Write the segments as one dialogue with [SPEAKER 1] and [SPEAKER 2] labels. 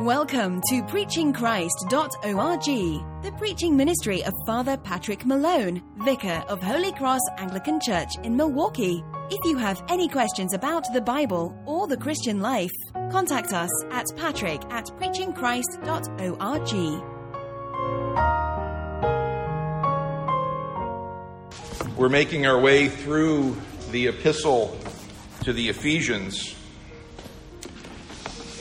[SPEAKER 1] Welcome to preachingchrist.org, the preaching ministry of Father Patrick Malone, Vicar of Holy Cross Anglican Church in Milwaukee. If you have any questions about the Bible or the Christian life, contact us at patrick at preachingchrist.org.
[SPEAKER 2] We're making our way through the epistle to the Ephesians,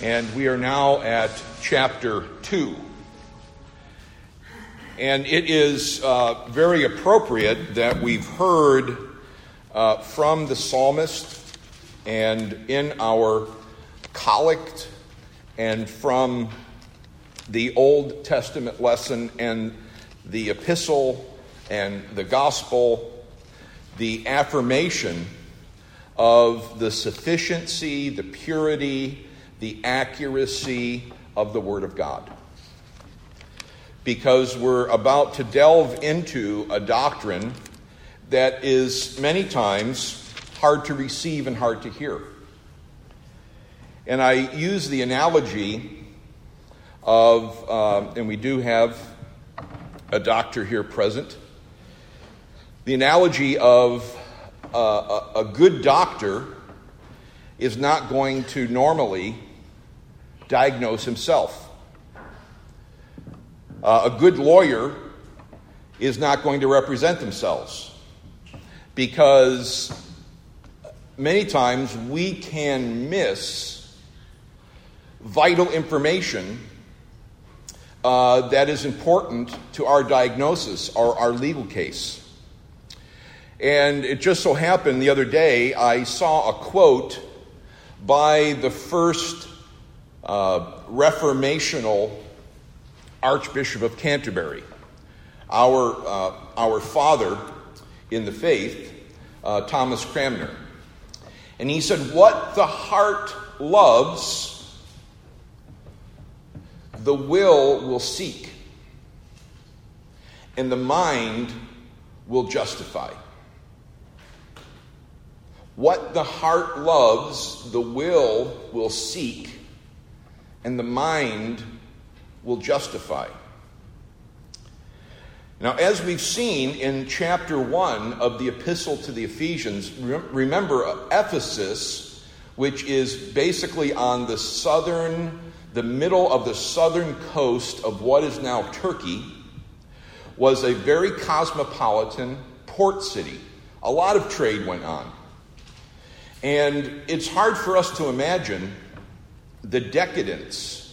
[SPEAKER 2] and we are now at chapter 2. And it is uh, very appropriate that we've heard uh, from the psalmist and in our collect and from the Old Testament lesson and the epistle and the gospel the affirmation of the sufficiency, the purity, the accuracy of the Word of God. Because we're about to delve into a doctrine that is many times hard to receive and hard to hear. And I use the analogy of, uh, and we do have a doctor here present the analogy of uh, a, a good doctor is not going to normally diagnose himself. Uh, a good lawyer is not going to represent themselves because many times we can miss vital information uh, that is important to our diagnosis or our legal case. And it just so happened the other day I saw a quote by the first uh, reformational Archbishop of Canterbury, our, uh, our father in the faith, uh, Thomas Cranmer. And he said, What the heart loves, the will will seek, and the mind will justify. What the heart loves, the will will seek, and the mind will justify. Now, as we've seen in chapter 1 of the epistle to the Ephesians, remember uh, Ephesus, which is basically on the southern, the middle of the southern coast of what is now Turkey, was a very cosmopolitan port city. A lot of trade went on. And it's hard for us to imagine the decadence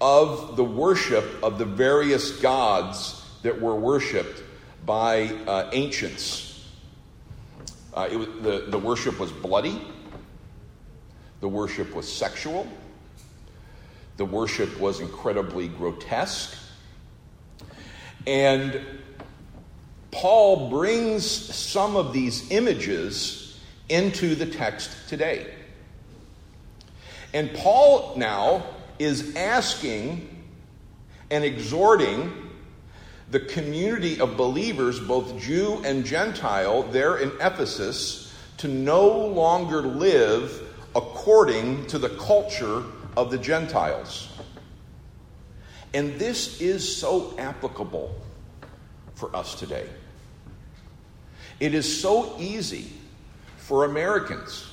[SPEAKER 2] of the worship of the various gods that were worshiped by uh, ancients. Uh, was, the, the worship was bloody, the worship was sexual, the worship was incredibly grotesque. And Paul brings some of these images into the text today. And Paul now is asking and exhorting the community of believers, both Jew and Gentile, there in Ephesus, to no longer live according to the culture of the Gentiles. And this is so applicable for us today. It is so easy for Americans,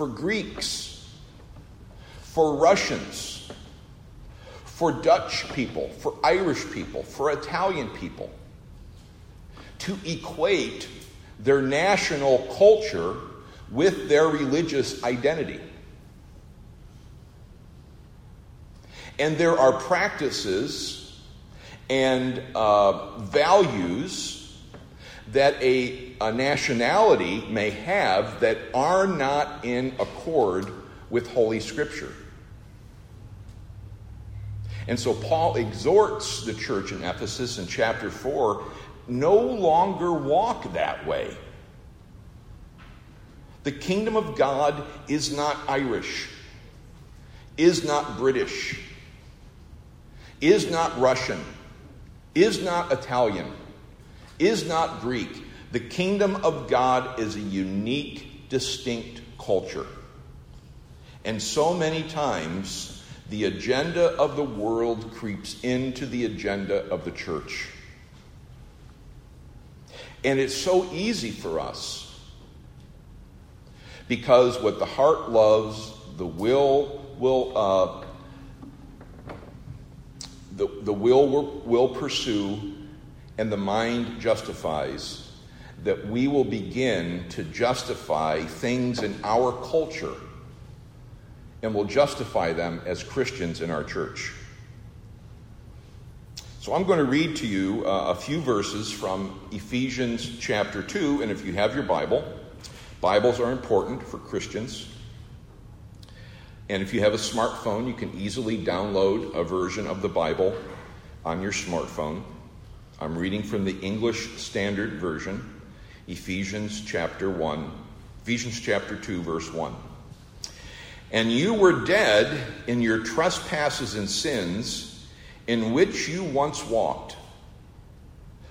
[SPEAKER 2] for Greeks, for Russians, for Dutch people, for Irish people, for Italian people, to equate their national culture with their religious identity. And there are practices and uh, values that a, a nationality may have that are not in accord with Holy Scripture. And so Paul exhorts the church in Ephesus in chapter 4 no longer walk that way. The kingdom of God is not Irish, is not British, is not Russian, is not Italian is not Greek. The kingdom of God is a unique, distinct culture. And so many times, the agenda of the world creeps into the agenda of the church. And it's so easy for us because what the heart loves, the will will uh, the, the will will, pursue, and the mind justifies. That we will begin to justify things in our culture and will justify them as Christians in our church. So I'm going to read to you uh, a few verses from Ephesians chapter 2, and if you have your Bible, Bibles are important for Christians. And if you have a smartphone, you can easily download a version of the Bible on your smartphone. I'm reading from the English Standard Version, Ephesians chapter 1, Ephesians chapter 2, verse 1. And you were dead in your trespasses and sins, in which you once walked,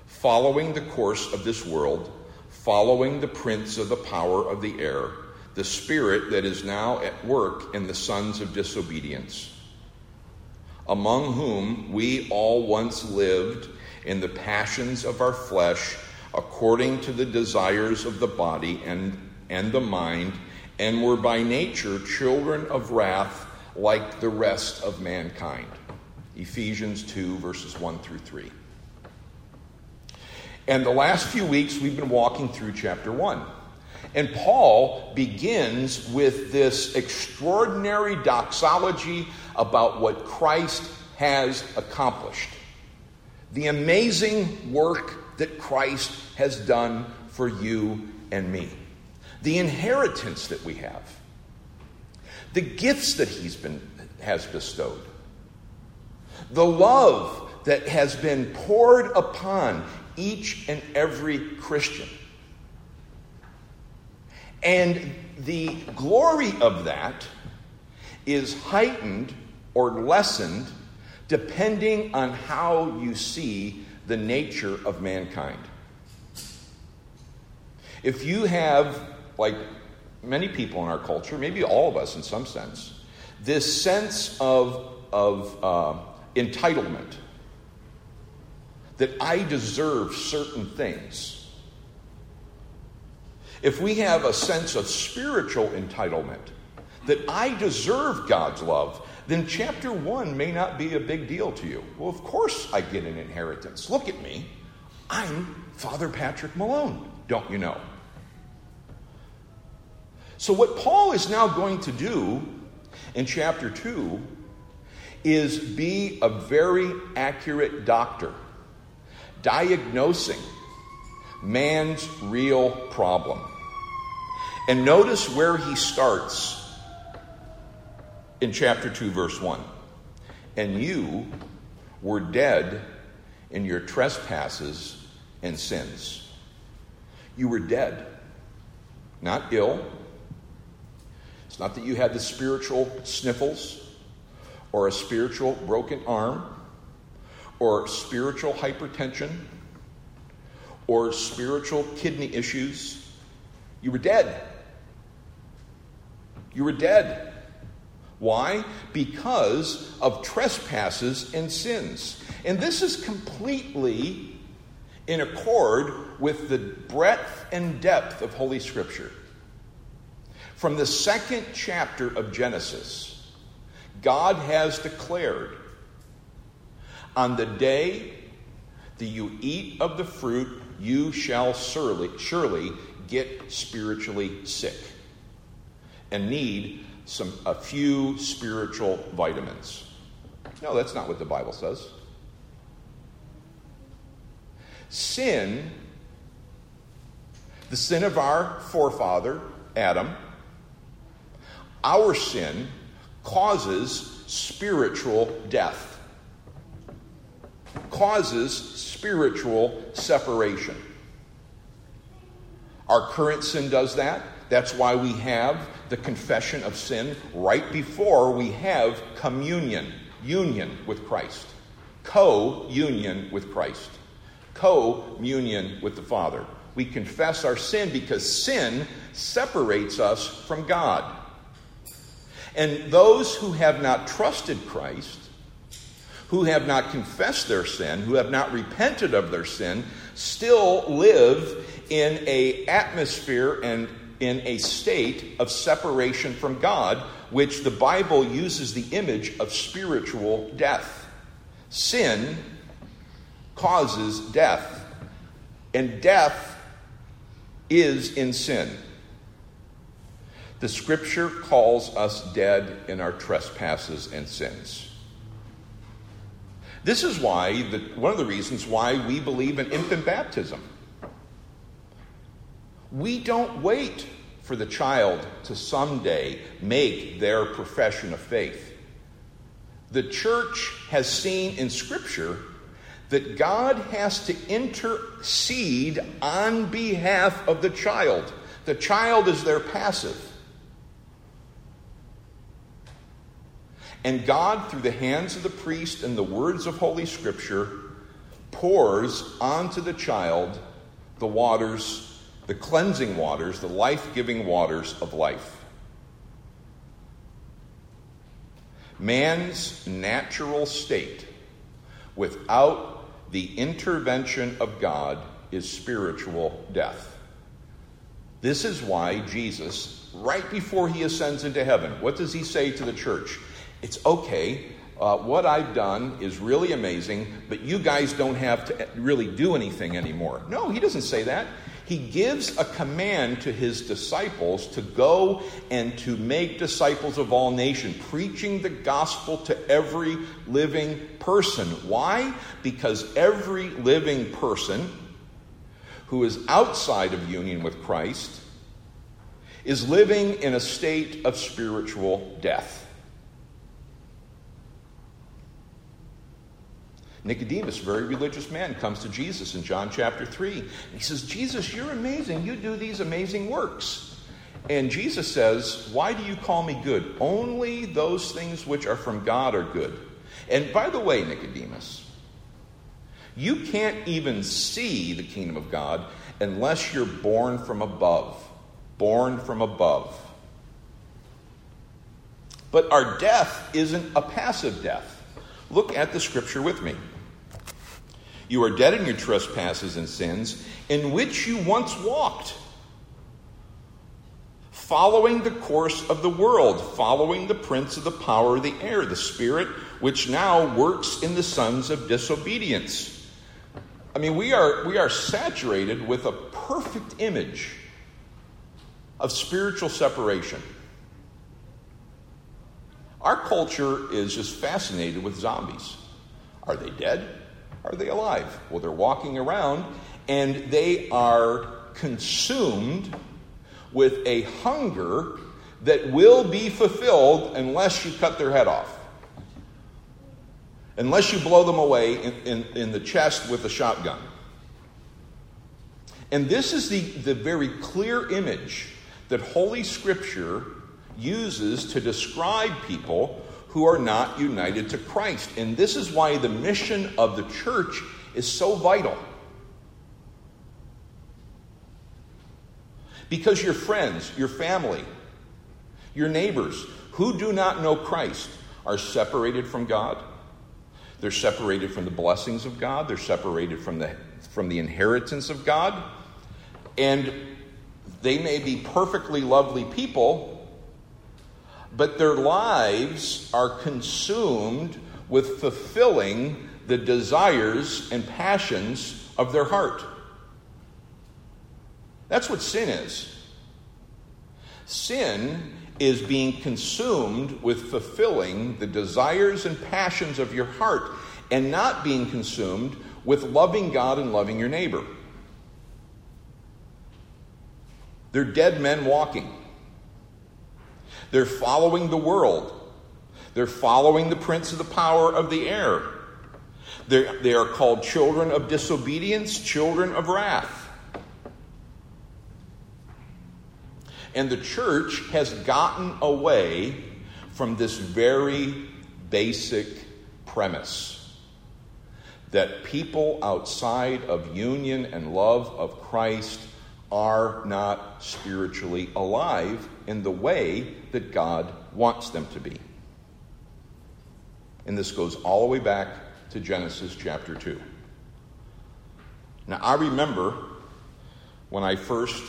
[SPEAKER 2] following the course of this world following the prince of the power of the air, the spirit that is now at work in the sons of disobedience, among whom we all once lived in the passions of our flesh, according to the desires of the body and, and the mind, and were by nature children of wrath like the rest of mankind. Ephesians 2, verses 1 through 3. And the last few weeks, we've been walking through chapter 1. And Paul begins with this extraordinary doxology about what Christ has accomplished. The amazing work that Christ has done for you and me. The inheritance that we have. The gifts that he's been, has bestowed. The love that has been poured upon each and every Christian. And the glory of that is heightened or lessened depending on how you see the nature of mankind. If you have, like many people in our culture, maybe all of us in some sense, this sense of, of uh, entitlement that I deserve certain things. If we have a sense of spiritual entitlement, that I deserve God's love, then chapter one may not be a big deal to you. Well, of course I get an inheritance. Look at me. I'm Father Patrick Malone, don't you know? So, what Paul is now going to do in chapter 2 is be a very accurate doctor diagnosing man's real problem. And notice where he starts in chapter 2, verse 1. And you were dead in your trespasses and sins. You were dead, not ill. It's not that you had the spiritual sniffles or a spiritual broken arm or spiritual hypertension or spiritual kidney issues, you were dead. You were dead. Why? Because of trespasses and sins. And this is completely in accord with the breadth and depth of Holy Scripture. From the second chapter of Genesis, God has declared on the day that you eat of the fruit, you shall surely, surely get spiritually sick and need some, a few spiritual vitamins. No, that's not what the Bible says. Sin, the sin of our forefather, Adam, our sin causes spiritual death causes spiritual separation. Our current sin does that. That's why we have the confession of sin right before we have communion, union with Christ, co union with Christ, co union with the Father. We confess our sin because sin separates us from God. And those who have not trusted Christ, who have not confessed their sin, who have not repented of their sin, still live in a atmosphere and in a state of separation from God, which the Bible uses the image of spiritual death. Sin causes death, and death is in sin. The scripture calls us dead in our trespasses and sins. This is why, the, one of the reasons why we believe in infant baptism. We don't wait for the child to someday make their profession of faith. The church has seen in Scripture that God has to intercede on behalf of the child. The child is their passive. And God, through the hands of the priest and the words of Holy Scripture, pours onto the child the waters, the cleansing waters, the life giving waters of life. Man's natural state without the intervention of God is spiritual death. This is why Jesus, right before he ascends into heaven, what does he say to the church? It's okay. Uh, what I've done is really amazing, but you guys don't have to really do anything anymore. No, he doesn't say that. He gives a command to his disciples to go and to make disciples of all nations, preaching the gospel to every living person. Why? Because every living person who is outside of union with Christ is living in a state of spiritual death. Nicodemus, very religious man, comes to Jesus in John chapter 3. he says, Jesus, you're amazing. You do these amazing works. And Jesus says, Why do you call me good? Only those things which are from God are good. And by the way, Nicodemus, you can't even see the kingdom of God unless you're born from above. Born from above. But our death isn't a passive death. Look at the scripture with me. You are dead in your trespasses and sins, in which you once walked, following the course of the world, following the prince of the power of the air, the spirit which now works in the sons of disobedience. I mean, we are, we are saturated with a perfect image of spiritual separation. Our culture is just fascinated with zombies. Are they dead? Are they alive? Well, they're walking around and they are consumed with a hunger that will be fulfilled unless you cut their head off. Unless you blow them away in, in, in the chest with a shotgun. And this is the, the very clear image that Holy Scripture uses to describe people who are not united to Christ. And this is why the mission of the church is so vital. Because your friends, your family, your neighbors who do not know Christ are separated from God. They're separated from the blessings of God. They're separated from the, from the inheritance of God. And they may be perfectly lovely people, but their lives are consumed with fulfilling the desires and passions of their heart. That's what sin is. Sin is being consumed with fulfilling the desires and passions of your heart and not being consumed with loving God and loving your neighbor. They're dead men walking. They're following the world. They're following the prince of the power of the air. They're, they are called children of disobedience, children of wrath. And the church has gotten away from this very basic premise that people outside of union and love of Christ are not spiritually alive in the way that God wants them to be. And this goes all the way back to Genesis chapter 2. Now, I remember when I first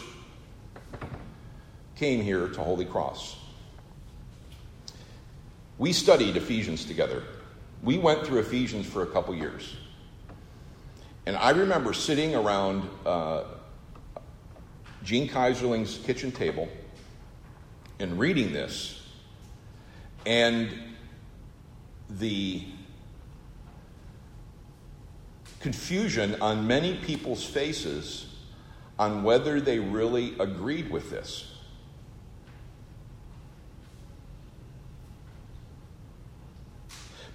[SPEAKER 2] came here to Holy Cross. We studied Ephesians together. We went through Ephesians for a couple years. And I remember sitting around uh, Gene Kaiserling's kitchen table and reading this, and the confusion on many people's faces on whether they really agreed with this.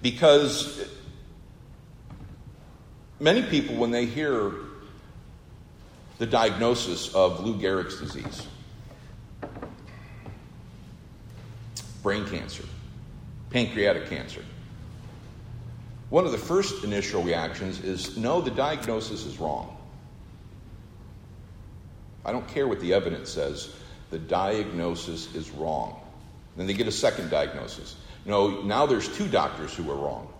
[SPEAKER 2] Because many people, when they hear the diagnosis of Lou Gehrig's disease, brain cancer, pancreatic cancer, one of the first initial reactions is no, the diagnosis is wrong. I don't care what the evidence says, the diagnosis is wrong. Then they get a second diagnosis. No, now there's two doctors who are wrong.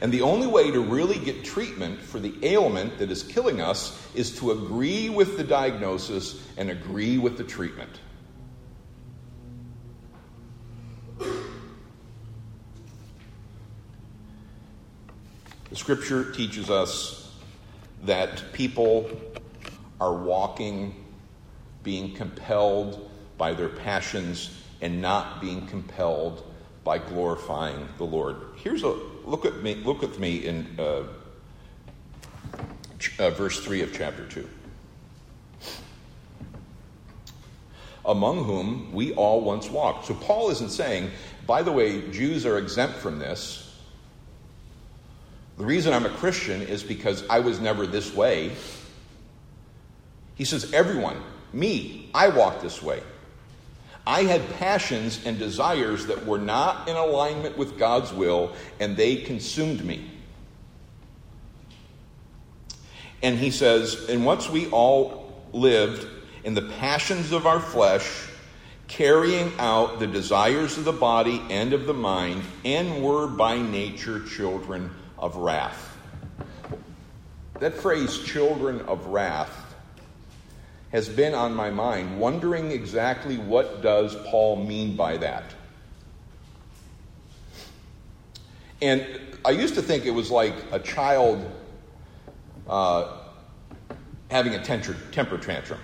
[SPEAKER 2] And the only way to really get treatment for the ailment that is killing us is to agree with the diagnosis and agree with the treatment. The scripture teaches us that people are walking, being compelled by their passions, and not being compelled by glorifying the Lord. Here's a look at me. Look with me in uh, uh, verse three of chapter two. Among whom we all once walked. So Paul isn't saying, by the way, Jews are exempt from this. The reason I'm a Christian is because I was never this way. He says, everyone, me, I walk this way. I had passions and desires that were not in alignment with God's will, and they consumed me. And he says, and once we all lived in the passions of our flesh, carrying out the desires of the body and of the mind, and were by nature children of wrath. That phrase, children of wrath, has been on my mind, wondering exactly what does Paul mean by that. And I used to think it was like a child uh, having a temper, temper tantrum.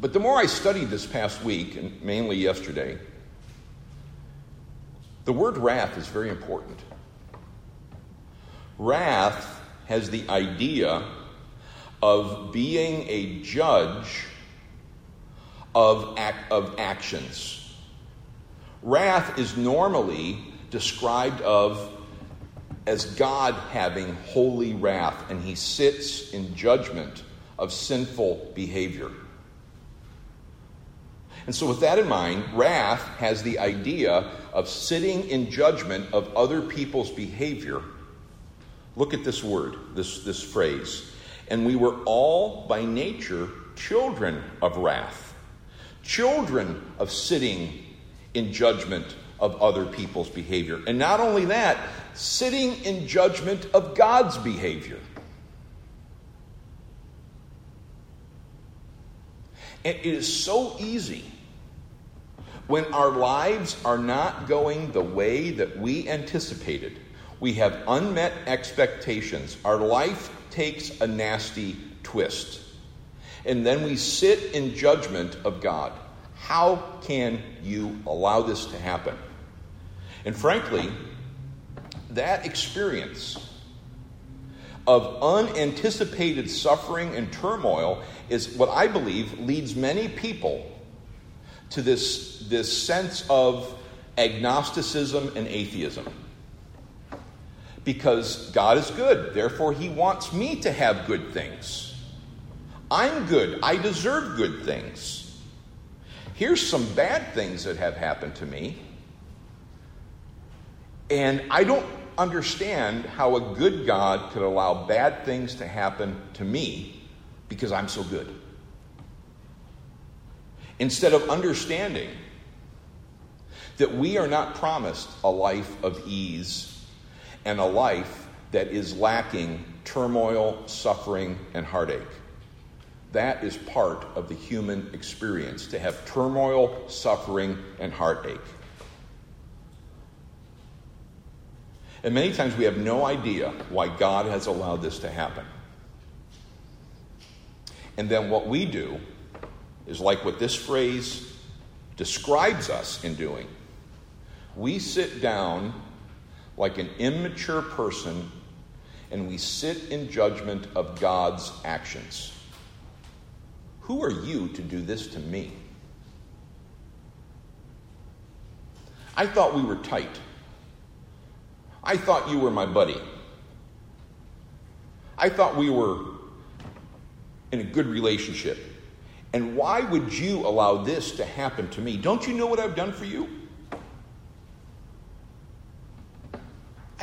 [SPEAKER 2] But the more I studied this past week, and mainly yesterday, the word wrath is very important. Wrath has the idea of being a judge of, act, of actions. Wrath is normally described of as God having holy wrath, and he sits in judgment of sinful behavior. And so, with that in mind, wrath has the idea of sitting in judgment of other people's behavior. Look at this word, this, this phrase and we were all by nature children of wrath, children of sitting in judgment of other people's behavior. And not only that, sitting in judgment of God's behavior. And it is so easy when our lives are not going the way that we anticipated. We have unmet expectations. Our life takes a nasty twist. And then we sit in judgment of God. How can you allow this to happen? And frankly, that experience of unanticipated suffering and turmoil is what I believe leads many people to this, this sense of agnosticism and atheism because God is good. Therefore, He wants me to have good things. I'm good. I deserve good things. Here's some bad things that have happened to me. And I don't understand how a good God could allow bad things to happen to me because I'm so good. Instead of understanding that we are not promised a life of ease and a life that is lacking turmoil, suffering, and heartache. That is part of the human experience to have turmoil, suffering, and heartache. And many times we have no idea why God has allowed this to happen. And then what we do is like what this phrase describes us in doing. We sit down like an immature person and we sit in judgment of God's actions. Who are you to do this to me? I thought we were tight. I thought you were my buddy. I thought we were in a good relationship. And why would you allow this to happen to me? Don't you know what I've done for you?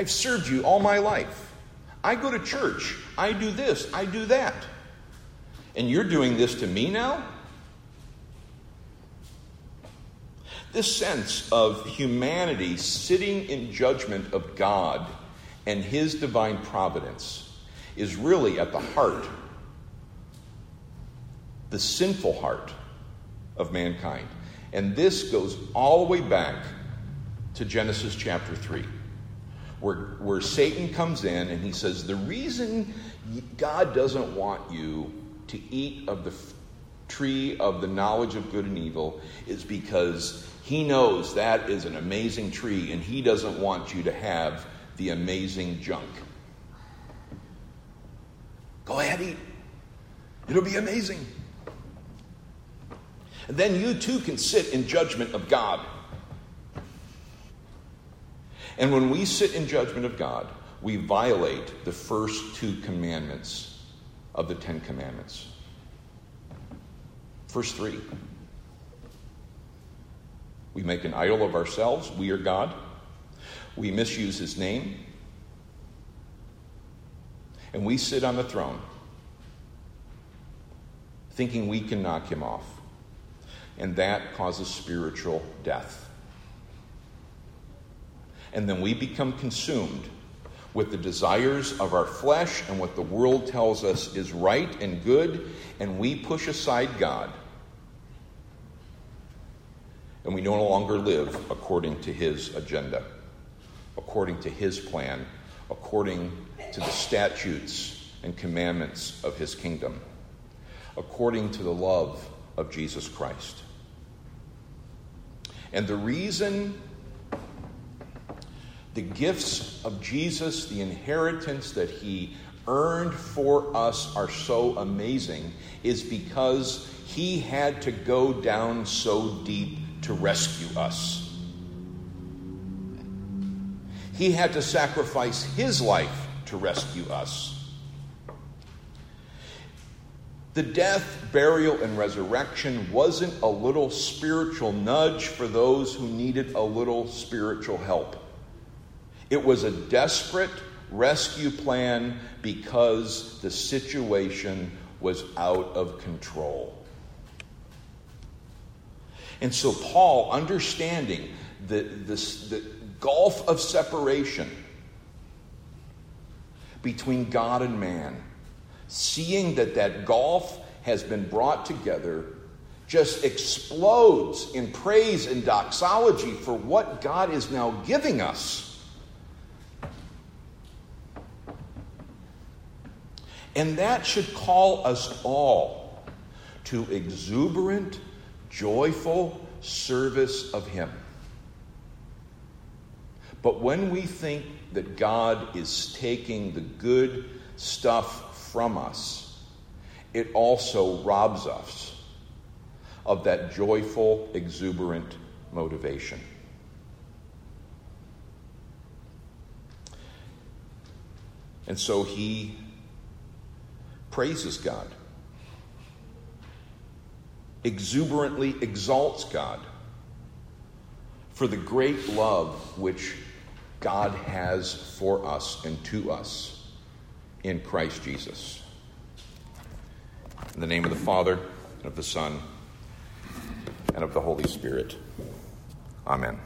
[SPEAKER 2] I've served you all my life. I go to church. I do this. I do that. And you're doing this to me now? This sense of humanity sitting in judgment of God and His divine providence is really at the heart, the sinful heart of mankind. And this goes all the way back to Genesis chapter 3, where, where Satan comes in and he says, The reason God doesn't want you to eat of the tree of the knowledge of good and evil is because he knows that is an amazing tree and he doesn't want you to have the amazing junk. Go ahead, eat. It'll be amazing. And then you too can sit in judgment of God. And when we sit in judgment of God, we violate the first two commandments of the Ten Commandments. First 3 We make an idol of ourselves, we are God. We misuse his name. And we sit on the throne thinking we can knock him off. And that causes spiritual death. And then we become consumed with the desires of our flesh and what the world tells us is right and good, and we push aside God. And we no longer live according to His agenda, according to His plan, according to the statutes and commandments of His kingdom, according to the love of Jesus Christ. And the reason the gifts of Jesus, the inheritance that he earned for us, are so amazing is because he had to go down so deep to rescue us. He had to sacrifice his life to rescue us. The death, burial, and resurrection wasn't a little spiritual nudge for those who needed a little spiritual help. It was a desperate rescue plan because the situation was out of control. And so, Paul, understanding the, the, the gulf of separation between God and man, seeing that that gulf has been brought together, just explodes in praise and doxology for what God is now giving us. And that should call us all to exuberant, joyful service of Him. But when we think that God is taking the good stuff from us, it also robs us of that joyful, exuberant motivation. And so he praises God, exuberantly exalts God for the great love which God has for us and to us in Christ Jesus. In the name of the Father, and of the Son, and of the Holy Spirit. Amen.